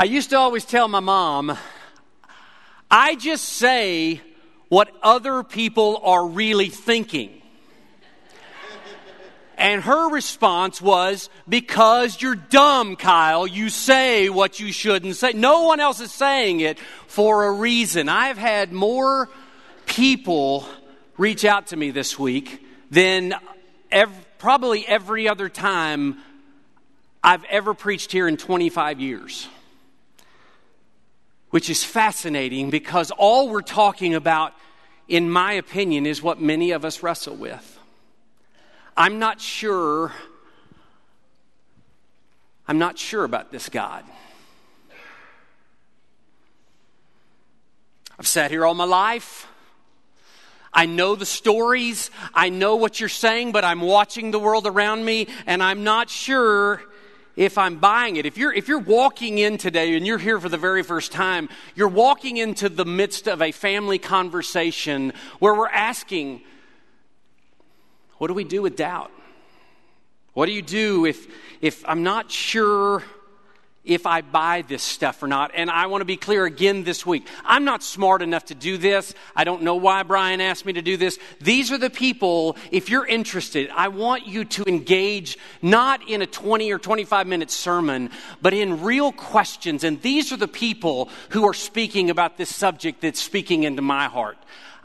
I used to always tell my mom, I just say what other people are really thinking. And her response was, Because you're dumb, Kyle. You say what you shouldn't say. No one else is saying it for a reason. I've had more people reach out to me this week than probably every other time I've ever preached here in 25 years. Which is fascinating because all we're talking about, in my opinion, is what many of us wrestle with. I'm not sure. I'm not sure about this God. I've sat here all my life. I know the stories. I know what you're saying, but I'm watching the world around me and I'm not sure if I'm buying it. If you're, if you're walking in today and you're here for the very first time, you're walking into the midst of a family conversation where we're asking, what do we do with doubt? What do you do if, if I'm not sure if I buy this stuff or not? And I want to be clear again this week. I'm not smart enough to do this. I don't know why Brian asked me to do this. These are the people, if you're interested, I want you to engage not in a 20 or 25 minute sermon, but in real questions. And these are the people who are speaking about this subject that's speaking into my heart.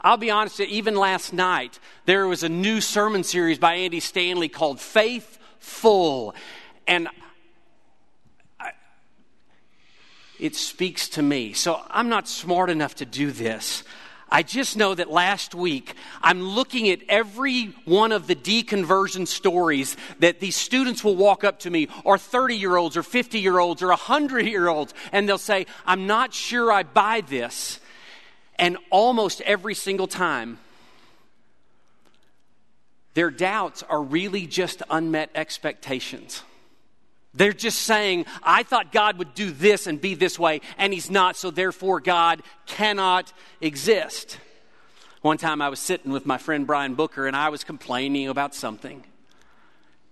I'll be honest, even last night, there was a new sermon series by Andy Stanley called Faithful. And I, it speaks to me. So I'm not smart enough to do this. I just know that last week I'm looking at every one of the deconversion stories that these students will walk up to me, or 30 year olds, or 50 year olds, or 100 year olds, and they'll say, I'm not sure I buy this. And almost every single time, their doubts are really just unmet expectations. They're just saying, I thought God would do this and be this way, and He's not, so therefore God cannot exist. One time I was sitting with my friend Brian Booker, and I was complaining about something.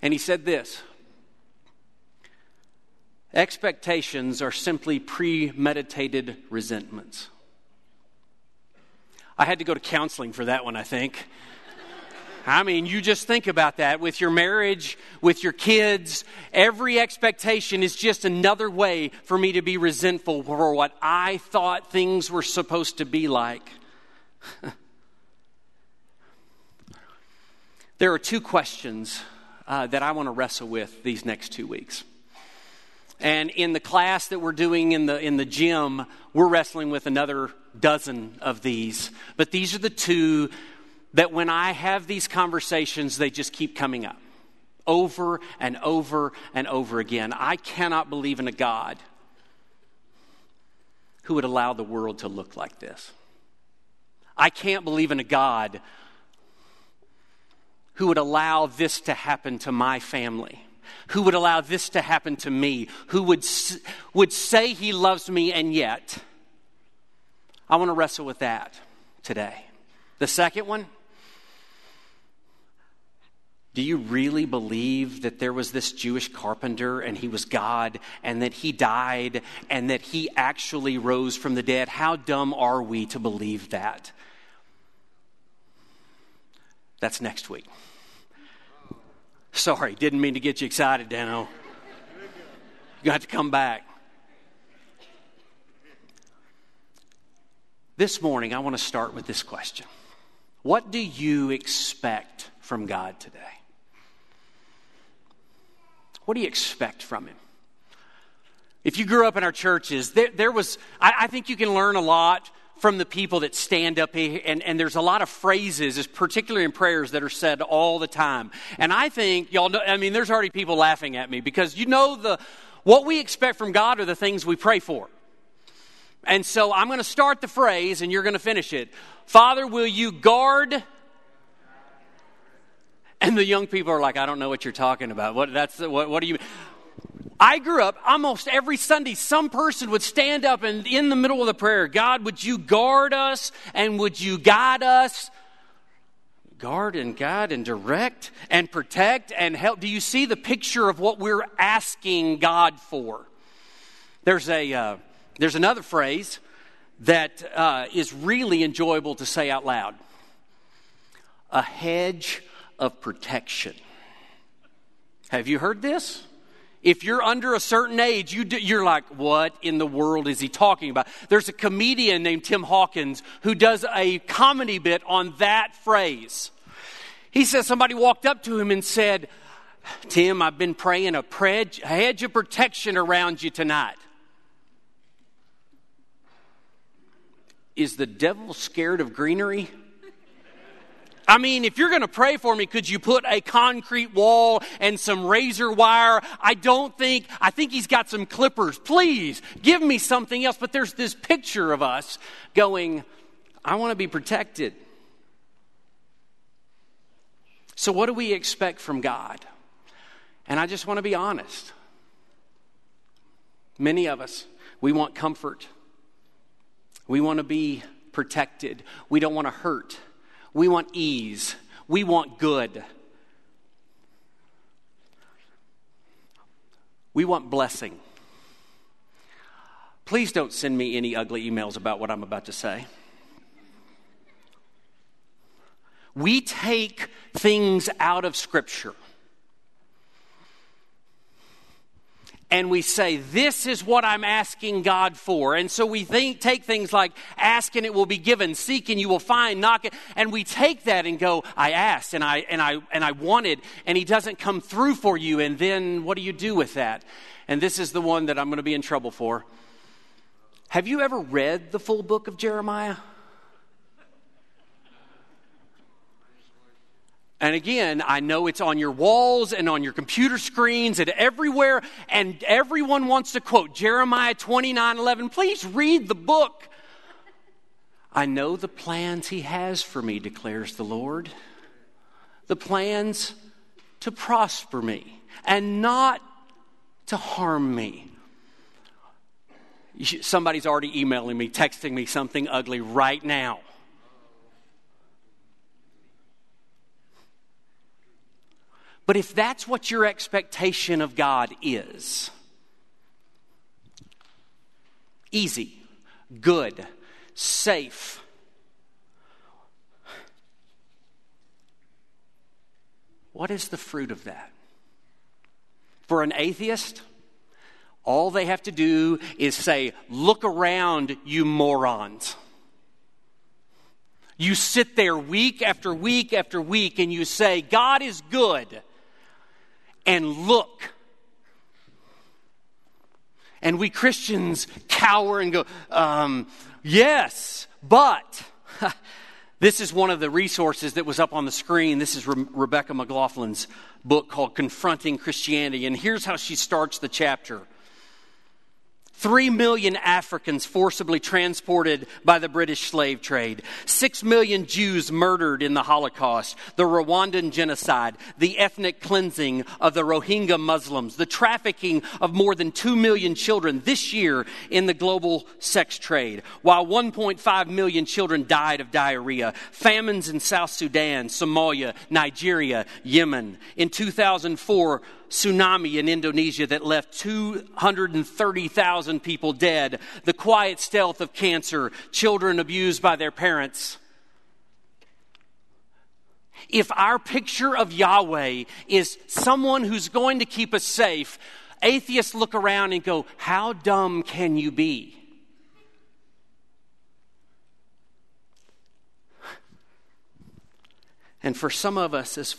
And he said this Expectations are simply premeditated resentments. I had to go to counseling for that one, I think. I mean, you just think about that with your marriage, with your kids. Every expectation is just another way for me to be resentful for what I thought things were supposed to be like. there are two questions uh, that I want to wrestle with these next two weeks. And in the class that we're doing in the, in the gym, we're wrestling with another dozen of these. But these are the two that when I have these conversations, they just keep coming up over and over and over again. I cannot believe in a God who would allow the world to look like this. I can't believe in a God who would allow this to happen to my family who would allow this to happen to me, who would, would say he loves me, and yet, I want to wrestle with that today. The second one, do you really believe that there was this Jewish carpenter and he was God and that he died and that he actually rose from the dead? How dumb are we to believe that? That's next week. Sorry, didn't mean to get you excited, Dano. You got to come back. This morning, I want to start with this question What do you expect from God today? What do you expect from Him? If you grew up in our churches, there, there was, I, I think you can learn a lot from the people that stand up here, and, and there's a lot of phrases, particularly in prayers, that are said all the time. And I think, y'all know, I mean, there's already people laughing at me because you know the, what we expect from God are the things we pray for. And so I'm going to start the phrase and you're going to finish it. Father, will you guard? And the young people are like, I don't know what you're talking about. What, that's, what, what do you I grew up almost every Sunday, some person would stand up and in the middle of the prayer, God, would you guard us and would you guide us? Guard and guide and direct and protect and help. Do you see the picture of what we're asking God for? There's, a, uh, there's another phrase that uh, is really enjoyable to say out loud a hedge of protection. Have you heard this? If you're under a certain age, you do, you're like, what in the world is he talking about? There's a comedian named Tim Hawkins who does a comedy bit on that phrase. He says somebody walked up to him and said, Tim, I've been praying a, a hedge of protection around you tonight. Is the devil scared of greenery? I mean, if you're going to pray for me, could you put a concrete wall and some razor wire? I don't think, I think he's got some clippers. Please give me something else. But there's this picture of us going, I want to be protected. So, what do we expect from God? And I just want to be honest. Many of us, we want comfort. We want to be protected. We don't want to hurt. We want ease. We want good. We want blessing. Please don't send me any ugly emails about what I'm about to say. We take things out of Scripture and we say, This is what I'm asking God for. And so we think, take things like, Ask and it will be given, seek and you will find, knock it. And we take that and go, I asked and I, and I, and I wanted, and He doesn't come through for you. And then what do you do with that? And this is the one that I'm going to be in trouble for. Have you ever read the full book of Jeremiah? And again, I know it's on your walls and on your computer screens and everywhere, and everyone wants to quote Jeremiah 29 11. Please read the book. I know the plans he has for me, declares the Lord. The plans to prosper me and not to harm me. Somebody's already emailing me, texting me something ugly right now. But if that's what your expectation of God is, easy, good, safe, what is the fruit of that? For an atheist, all they have to do is say, Look around, you morons. You sit there week after week after week and you say, God is good and look. And we Christians cower and go, um, yes, but. this is one of the resources that was up on the screen. This is Re- Rebecca McLaughlin's book called Confronting Christianity. And here's how she starts the chapter. Three million Africans forcibly transported by the British slave trade. Six million Jews murdered in the Holocaust. The Rwandan genocide. The ethnic cleansing of the Rohingya Muslims. The trafficking of more than two million children this year in the global sex trade. While 1.5 million children died of diarrhea. Famines in South Sudan, Somalia, Nigeria, Yemen. In 2004, tsunami in Indonesia that left 230,000 people dead, the quiet stealth of cancer, children abused by their parents. If our picture of Yahweh is someone who's going to keep us safe, atheists look around and go, How dumb can you be? And for some of us, as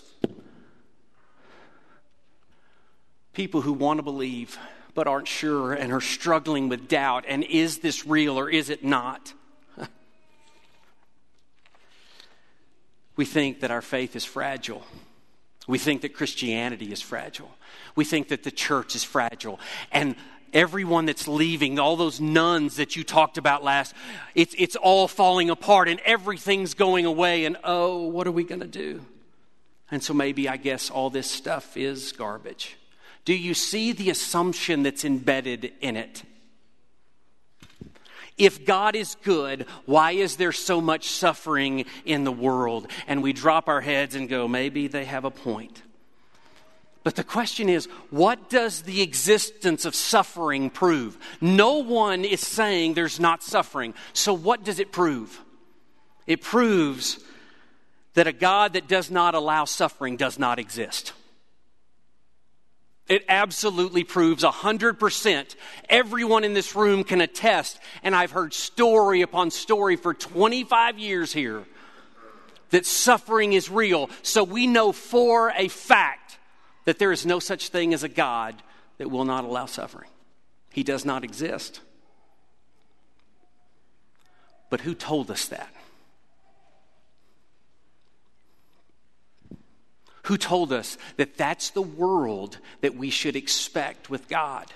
people who want to believe but aren't sure and are struggling with doubt and is this real or is it not? we think that our faith is fragile. We think that Christianity is fragile. We think that the church is fragile. And everyone that's leaving, all those nuns that you talked about last, it's, it's all falling apart and everything's going away. And oh, what are we going to do? And so maybe I guess all this stuff is garbage. Do you see the assumption that's embedded in it? If God is good, why is there so much suffering in the world? And we drop our heads and go, maybe they have a point. But the question is, what does the existence of suffering prove? No one is saying there's not suffering. So, what does it prove? It proves that a God that does not allow suffering does not exist. It absolutely proves 100%. Everyone in this room can attest, and I've heard story upon story for 25 years here, that suffering is real. So we know for a fact that there is no such thing as a God that will not allow suffering. He does not exist. But who told us that? Who told us that that's the world that we should expect with God?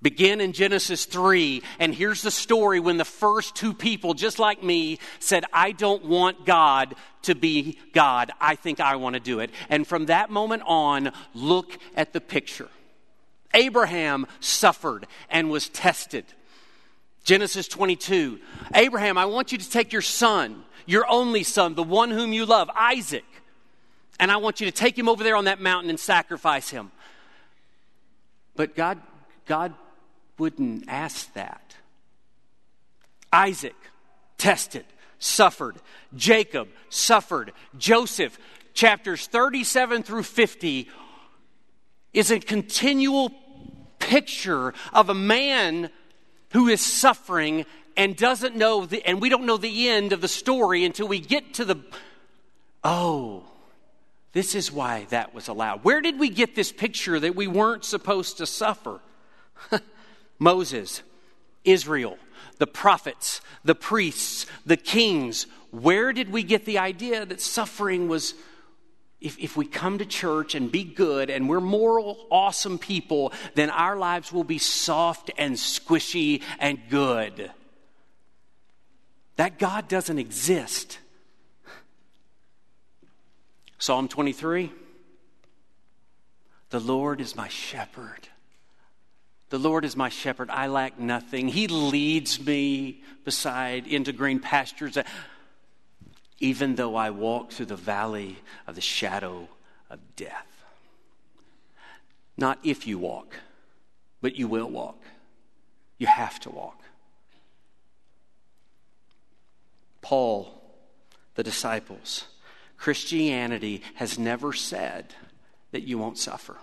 Begin in Genesis 3, and here's the story when the first two people, just like me, said, I don't want God to be God. I think I want to do it. And from that moment on, look at the picture. Abraham suffered and was tested. Genesis 22. Abraham, I want you to take your son, your only son, the one whom you love, Isaac, and I want you to take him over there on that mountain and sacrifice him. But God, God wouldn't ask that. Isaac tested, suffered. Jacob suffered. Joseph, chapters 37 through 50, is a continual picture of a man who is suffering and doesn't know the, and we don't know the end of the story until we get to the oh this is why that was allowed where did we get this picture that we weren't supposed to suffer Moses, Israel, the prophets, the priests, the kings. Where did we get the idea that suffering was, if, if we come to church and be good and we're moral, awesome people, then our lives will be soft and squishy and good? That God doesn't exist. Psalm 23 The Lord is my shepherd. The Lord is my shepherd. I lack nothing. He leads me beside into green pastures. Even though I walk through the valley of the shadow of death. Not if you walk, but you will walk. You have to walk. Paul, the disciples, Christianity has never said that you won't suffer.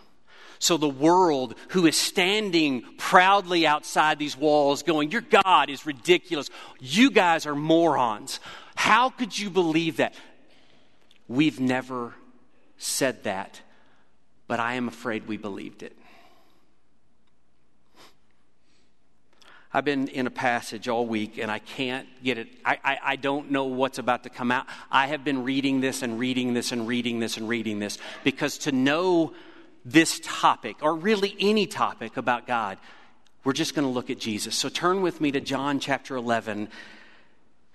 So the world who is standing proudly outside these walls going, Your God is ridiculous. You guys are morons. How could you believe that? We've never said that, but I am afraid we believed it. I've been in a passage all week and I can't get it. I, I, I, don't know what's about to come out. I have been reading this and reading this and reading this and reading this because to know this topic, or really any topic about God, we're just going to look at Jesus. So turn with me to John chapter 11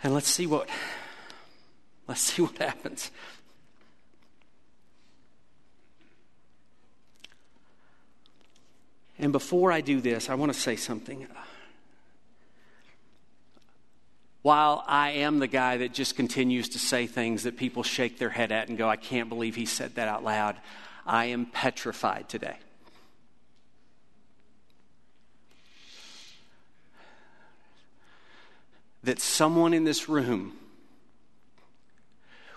and let's see what let's see what happens. And before I do this, I want to say something. While I am the guy that just continues to say things that people shake their head at and go, I can't believe he said that out loud, I am petrified today. That someone in this room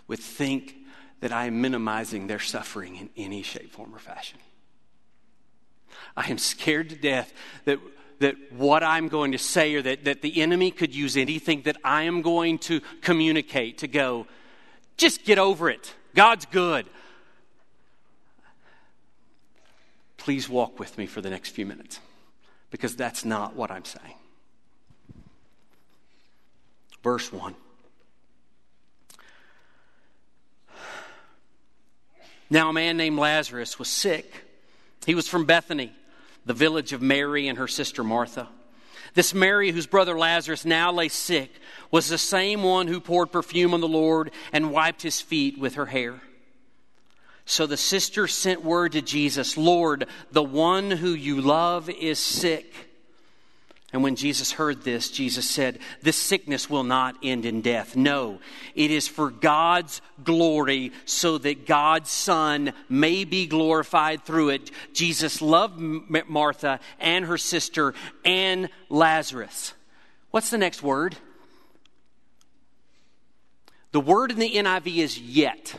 would think that I am minimizing their suffering in any shape, form, or fashion. I am scared to death that, that what I'm going to say or that, that the enemy could use anything that I am going to communicate to go, just get over it. God's good. please walk with me for the next few minutes because that's not what I'm saying. Verse 1. Now, a man named Lazarus was sick. He was from Bethany, the village of Mary and her sister Martha. This Mary, whose brother Lazarus now lay sick, was the same one who poured perfume on the Lord and wiped his feet with her hair. So the sister sent word to Jesus Lord, the one who you love is sick. And when Jesus heard this, Jesus said, This sickness will not end in death. No, it is for God's glory, so that God's Son may be glorified through it. Jesus loved Martha and her sister and Lazarus. What's the next word? The word in the NIV is yet,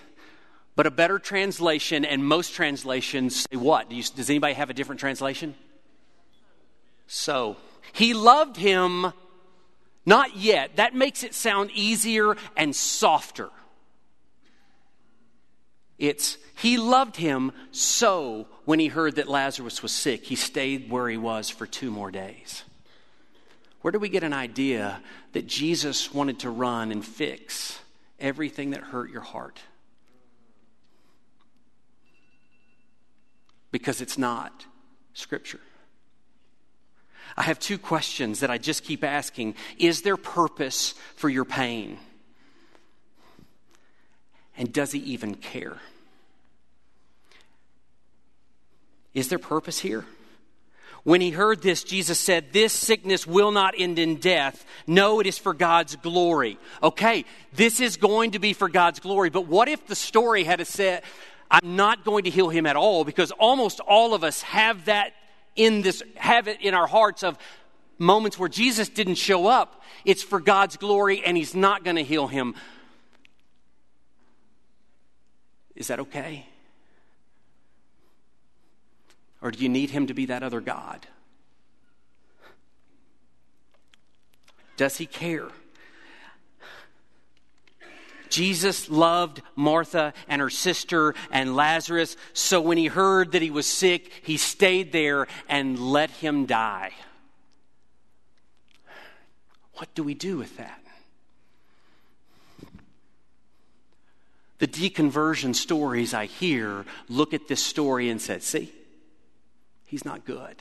but a better translation, and most translations say what? Do you, does anybody have a different translation? So. He loved him not yet. That makes it sound easier and softer. It's he loved him so when he heard that Lazarus was sick, he stayed where he was for two more days. Where do we get an idea that Jesus wanted to run and fix everything that hurt your heart? Because it's not Scripture. I have two questions that I just keep asking Is there purpose for your pain? And does he even care? Is there purpose here? When he heard this, Jesus said, This sickness will not end in death. No, it is for God's glory. Okay, this is going to be for God's glory, but what if the story had said, I'm not going to heal him at all? Because almost all of us have that in this, have it in our hearts of moments where Jesus didn't show up. It's for God's glory and He's not going to heal him. Is that okay? Or do you need Him to be that other God? Does He care? Jesus loved Martha and her sister and Lazarus, so when he heard that he was sick, he stayed there and let him die. What do we do with that? The deconversion stories I hear look at this story and say, see, he's not good.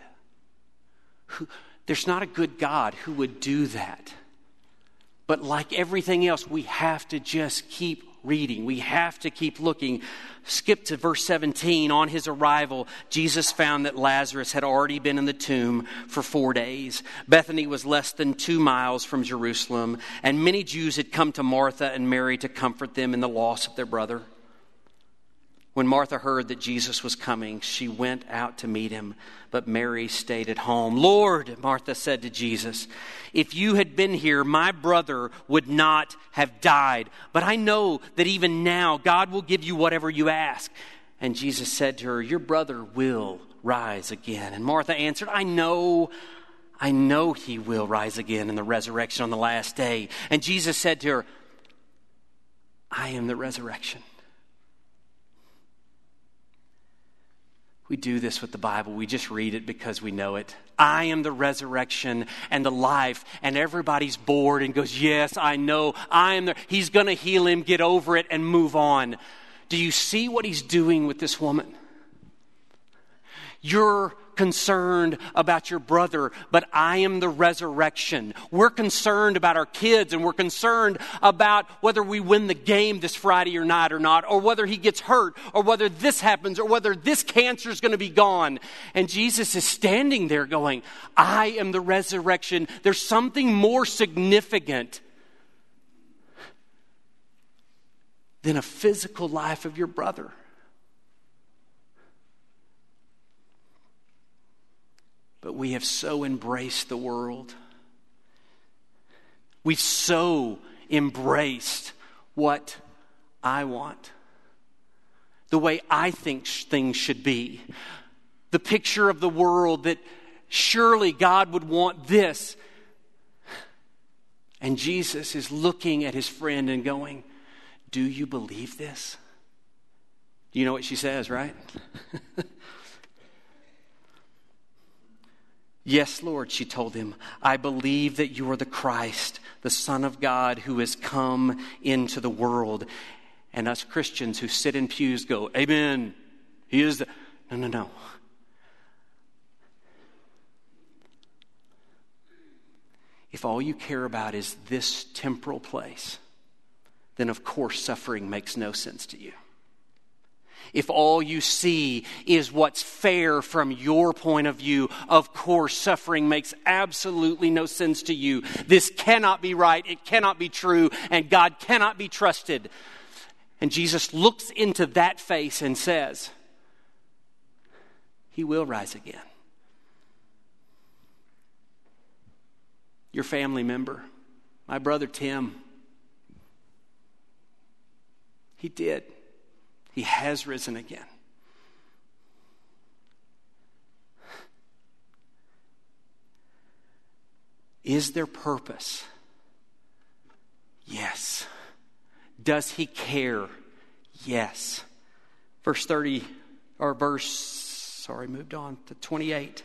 There's not a good God who would do that. But like everything else, we have to just keep reading. We have to keep looking. Skip to verse 17. On his arrival, Jesus found that Lazarus had already been in the tomb for four days. Bethany was less than two miles from Jerusalem, and many Jews had come to Martha and Mary to comfort them in the loss of their brother. When Martha heard that Jesus was coming, she went out to meet him, but Mary stayed at home. Lord, Martha said to Jesus, if you had been here, my brother would not have died. But I know that even now God will give you whatever you ask. And Jesus said to her, Your brother will rise again. And Martha answered, I know. I know he will rise again in the resurrection on the last day. And Jesus said to her, I am the resurrection We do this with the Bible. We just read it because we know it. I am the resurrection and the life. And everybody's bored and goes, Yes, I know. I am there. He's going to heal him, get over it, and move on. Do you see what he's doing with this woman? You're concerned about your brother, but I am the resurrection. We're concerned about our kids and we're concerned about whether we win the game this Friday or not or not, or whether he gets hurt, or whether this happens, or whether this cancer is going to be gone. And Jesus is standing there going, I am the resurrection. There's something more significant than a physical life of your brother. But we have so embraced the world. We've so embraced what I want, the way I think things should be, the picture of the world that surely God would want this. And Jesus is looking at his friend and going, Do you believe this? You know what she says, right? Yes, Lord, she told him, I believe that you are the Christ, the Son of God who has come into the world. And us Christians who sit in pews go, Amen. He is the. No, no, no. If all you care about is this temporal place, then of course suffering makes no sense to you. If all you see is what's fair from your point of view. Of course, suffering makes absolutely no sense to you. This cannot be right, it cannot be true, and God cannot be trusted. And Jesus looks into that face and says, He will rise again. Your family member, my brother Tim, he did. He has risen again. Is there purpose? Yes. Does he care? Yes. Verse 30, or verse, sorry, moved on to 28.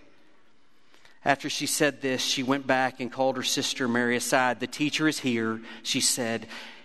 After she said this, she went back and called her sister Mary aside. The teacher is here, she said,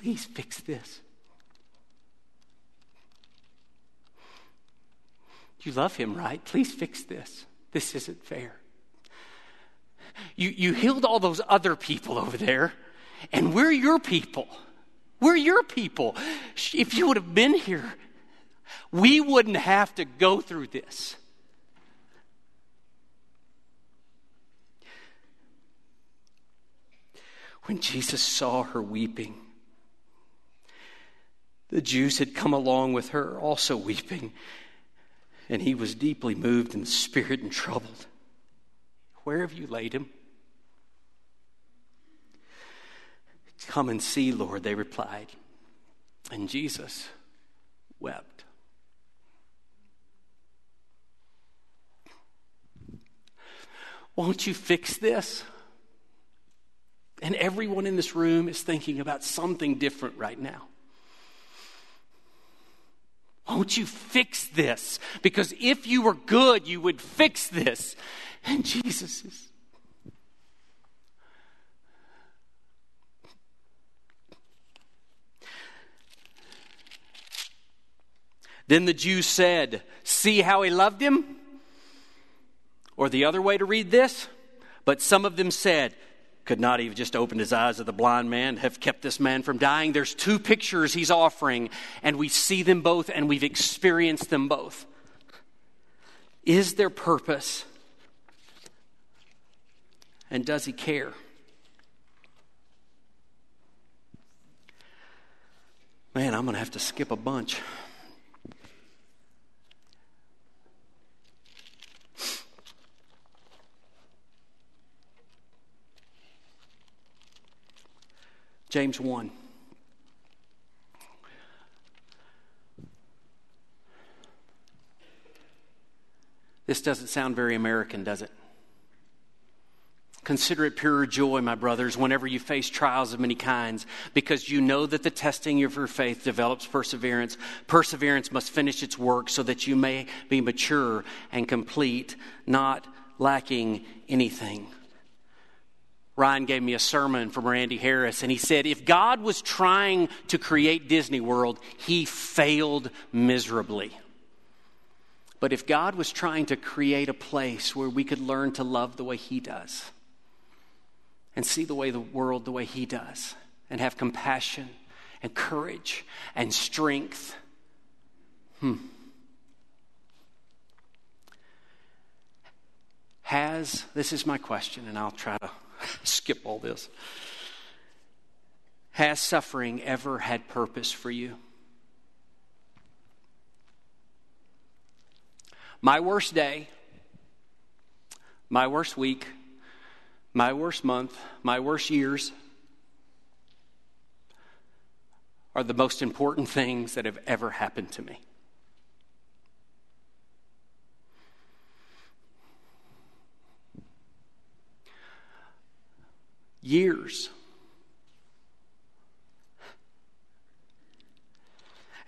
Please fix this. You love him, right? Please fix this. This isn't fair. You, you healed all those other people over there, and we're your people. We're your people. If you would have been here, we wouldn't have to go through this. When Jesus saw her weeping, the Jews had come along with her, also weeping, and he was deeply moved in spirit and troubled. Where have you laid him? Come and see, Lord, they replied. And Jesus wept. Won't you fix this? And everyone in this room is thinking about something different right now. Won't you fix this? Because if you were good, you would fix this. And Jesus is. Then the Jews said, See how he loved him? Or the other way to read this? But some of them said, could not even just opened his eyes of the blind man, have kept this man from dying. There's two pictures he's offering, and we see them both and we've experienced them both. Is there purpose? And does he care? Man, I'm going to have to skip a bunch. James 1. This doesn't sound very American, does it? Consider it pure joy, my brothers, whenever you face trials of many kinds, because you know that the testing of your faith develops perseverance. Perseverance must finish its work so that you may be mature and complete, not lacking anything. Ryan gave me a sermon from Randy Harris, and he said, If God was trying to create Disney World, he failed miserably. But if God was trying to create a place where we could learn to love the way he does, and see the way the world the way he does, and have compassion and courage and strength, hmm. Has, this is my question, and I'll try to skip all this. Has suffering ever had purpose for you? My worst day, my worst week, my worst month, my worst years are the most important things that have ever happened to me. Years.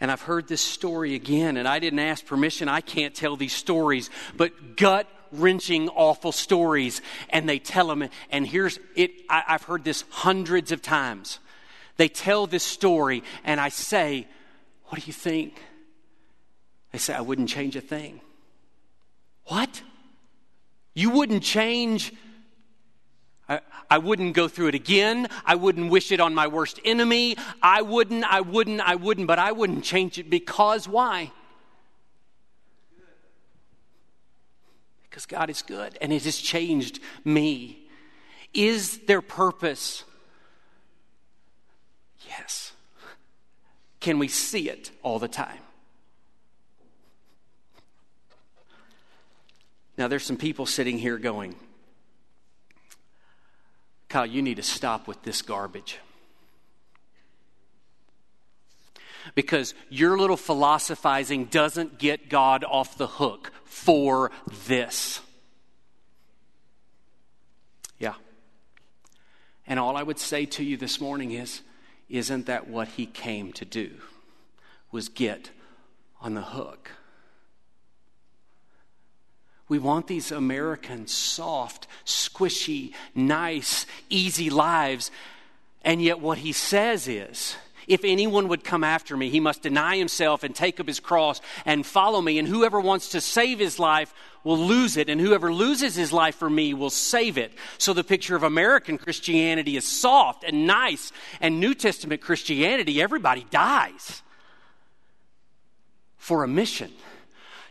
And I've heard this story again, and I didn't ask permission. I can't tell these stories, but gut wrenching, awful stories. And they tell them, and here's it I, I've heard this hundreds of times. They tell this story, and I say, What do you think? They say, I wouldn't change a thing. What? You wouldn't change I, I wouldn't go through it again. I wouldn't wish it on my worst enemy. I wouldn't, I wouldn't, I wouldn't, but I wouldn't change it because why? Because God is good and it has changed me. Is there purpose? Yes. Can we see it all the time? Now, there's some people sitting here going, Kyle, you need to stop with this garbage. Because your little philosophizing doesn't get God off the hook for this. Yeah. And all I would say to you this morning is isn't that what he came to do? Was get on the hook. We want these American, soft, squishy, nice, easy lives. And yet, what he says is, if anyone would come after me, he must deny himself and take up his cross and follow me. And whoever wants to save his life will lose it. And whoever loses his life for me will save it. So the picture of American Christianity is soft and nice. And New Testament Christianity, everybody dies for a mission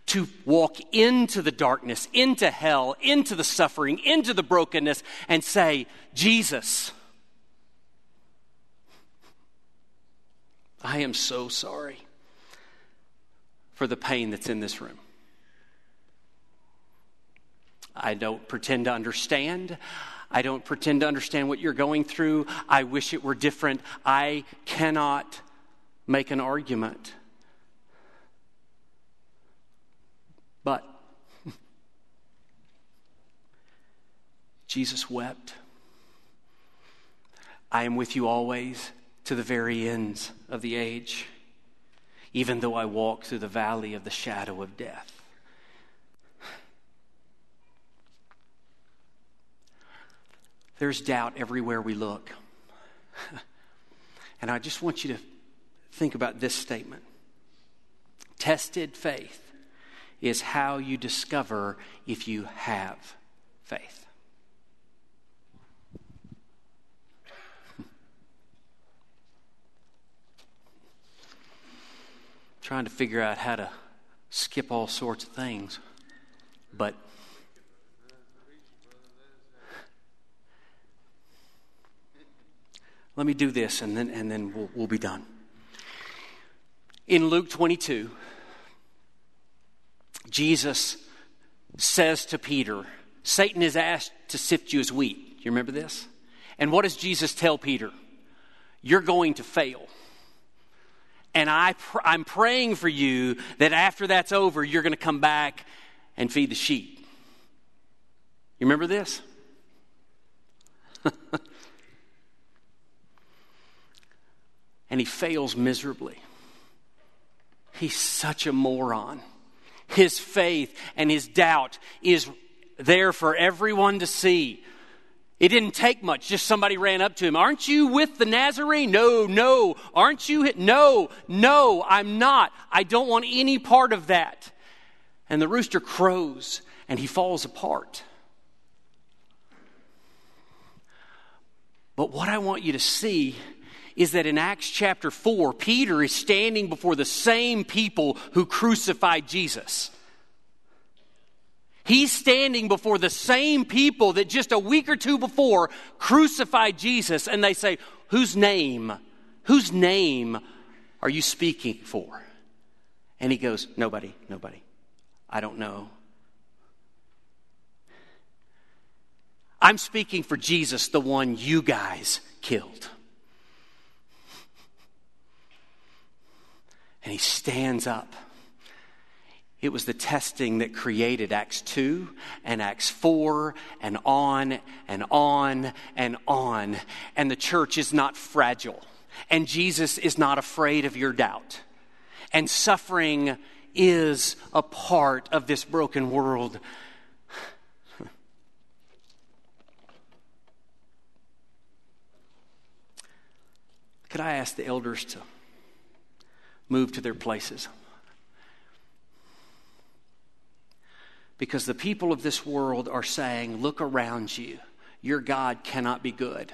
to walk into the darkness, into hell, into the suffering, into the brokenness, and say, Jesus, I am so sorry for the pain that's in this room. I don't pretend to understand. I don't pretend to understand what you're going through. I wish it were different. I cannot make an argument But Jesus wept. I am with you always to the very ends of the age, even though I walk through the valley of the shadow of death. There's doubt everywhere we look. and I just want you to think about this statement tested faith is how you discover if you have faith. Trying to figure out how to skip all sorts of things, but let me do this and then, and then we'll, we'll be done. In Luke 22, Jesus says to Peter, Satan is asked to sift you as wheat. You remember this? And what does Jesus tell Peter? You're going to fail. And I pr- I'm praying for you that after that's over, you're going to come back and feed the sheep. You remember this? and he fails miserably. He's such a moron his faith and his doubt is there for everyone to see. It didn't take much. Just somebody ran up to him. Aren't you with the Nazarene? No, no. Aren't you? No, no, I'm not. I don't want any part of that. And the rooster crows and he falls apart. But what I want you to see is that in Acts chapter 4, Peter is standing before the same people who crucified Jesus. He's standing before the same people that just a week or two before crucified Jesus, and they say, Whose name, whose name are you speaking for? And he goes, Nobody, nobody. I don't know. I'm speaking for Jesus, the one you guys killed. And he stands up It was the testing that created Acts 2 and Acts 4 and on and on and on. And the church is not fragile. And Jesus is not afraid of your doubt. And suffering is a part of this broken world. Could I ask the elders to move to their places? Because the people of this world are saying, Look around you. Your God cannot be good.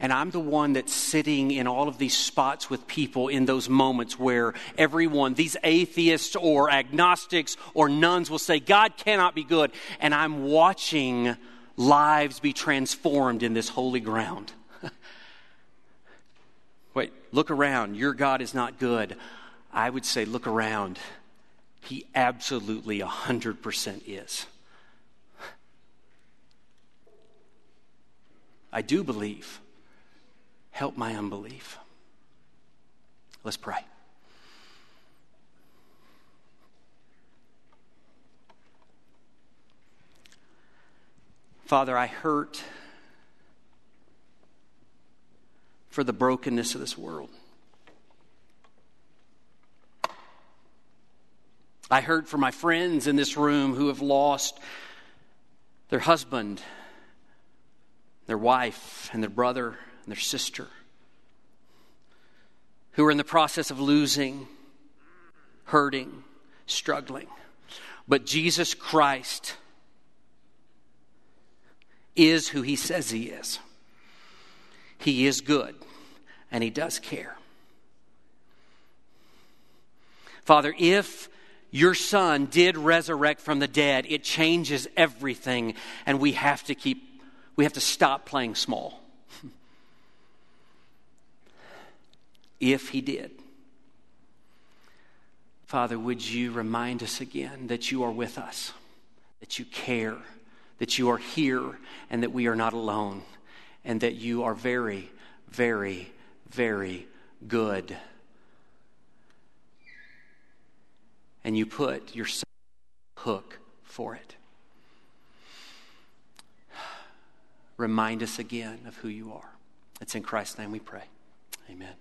And I'm the one that's sitting in all of these spots with people in those moments where everyone, these atheists or agnostics or nones, will say, God cannot be good. And I'm watching lives be transformed in this holy ground. Wait, look around. Your God is not good. I would say, look around. He absolutely 100% is. I do believe. Help my unbelief. Let's pray. Father, I hurt for the brokenness of this world. I heard from my friends in this room who have lost their husband, their wife, and their brother and their sister, who are in the process of losing, hurting, struggling. But Jesus Christ is who he says he is. He is good, and he does care. Father, if your son did resurrect from the dead, it changes everything, and we have to keep, we have to stop playing small. if he did. Father, would you remind us again that you are with us, that you care, that you are here, and that we are not alone, and that you are very, very, very good. And you put your hook for it. Remind us again of who you are. It's in Christ's name we pray. Amen.